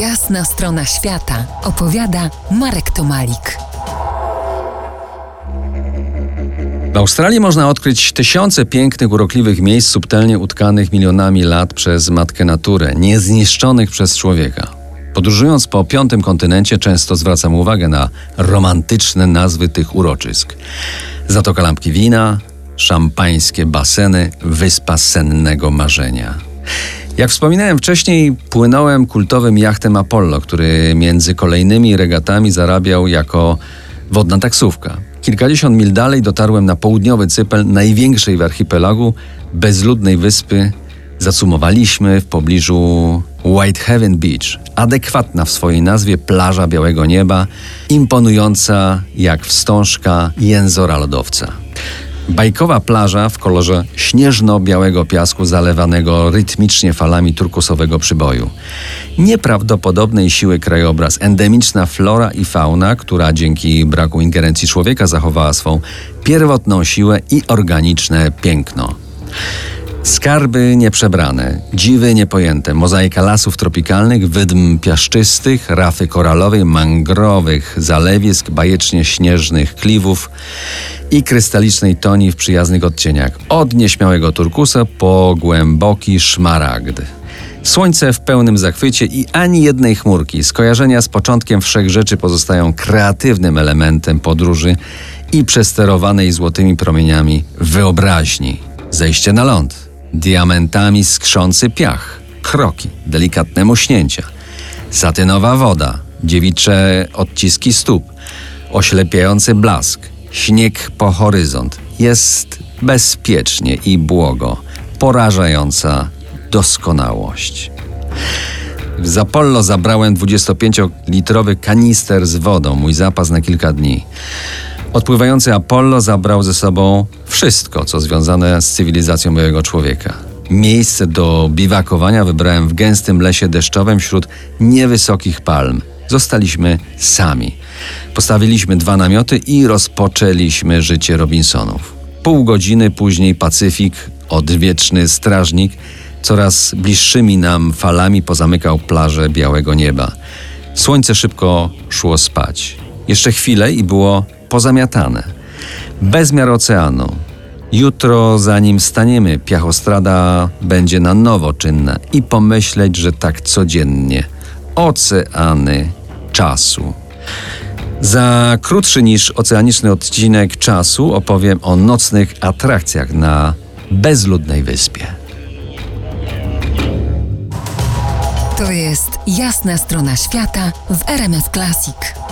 Jasna strona świata opowiada Marek Tomalik. W Australii można odkryć tysiące pięknych, urokliwych miejsc subtelnie utkanych milionami lat przez matkę naturę, niezniszczonych przez człowieka. Podróżując po piątym kontynencie, często zwracam uwagę na romantyczne nazwy tych uroczysk. Zatoka Lampki Wina, szampańskie baseny, wyspa sennego marzenia. Jak wspominałem wcześniej, płynąłem kultowym jachtem Apollo, który między kolejnymi regatami zarabiał jako wodna taksówka. Kilkadziesiąt mil dalej dotarłem na południowy cypel największej w archipelagu bezludnej wyspy. Zacumowaliśmy w pobliżu Whitehaven Beach, adekwatna w swojej nazwie plaża białego nieba, imponująca jak wstążka jęzora lodowca. Bajkowa plaża w kolorze śnieżno-białego piasku zalewanego rytmicznie falami turkusowego przyboju. Nieprawdopodobnej siły krajobraz, endemiczna flora i fauna, która dzięki braku ingerencji człowieka zachowała swą pierwotną siłę i organiczne piękno. Skarby nieprzebrane, dziwy niepojęte, mozaika lasów tropikalnych, wydm piaszczystych, rafy koralowej, mangrowych, zalewisk, bajecznie śnieżnych kliwów i krystalicznej toni w przyjaznych odcieniach. Od nieśmiałego turkusa po głęboki szmaragd. Słońce w pełnym zachwycie i ani jednej chmurki. Skojarzenia z początkiem wszechrzeczy pozostają kreatywnym elementem podróży i przesterowanej złotymi promieniami wyobraźni. Zejście na ląd diamentami skrzący piach, kroki, delikatne muśnięcia, satynowa woda, dziewicze odciski stóp, oślepiający blask, śnieg po horyzont. Jest bezpiecznie i błogo, porażająca doskonałość. W Zapollo zabrałem 25-litrowy kanister z wodą, mój zapas na kilka dni. Odpływający Apollo zabrał ze sobą wszystko, co związane z cywilizacją mojego człowieka. Miejsce do biwakowania wybrałem w gęstym lesie deszczowym wśród niewysokich palm. Zostaliśmy sami. Postawiliśmy dwa namioty i rozpoczęliśmy życie Robinsonów. Pół godziny później Pacyfik, odwieczny strażnik, coraz bliższymi nam falami pozamykał plażę białego nieba. Słońce szybko szło spać. Jeszcze chwilę i było pozamiatane. Bezmiar oceanu. Jutro, zanim staniemy, piachostrada będzie na nowo czynna i pomyśleć, że tak codziennie. Oceany czasu. Za krótszy niż oceaniczny odcinek czasu opowiem o nocnych atrakcjach na bezludnej wyspie. To jest jasna strona świata w RMS Classic.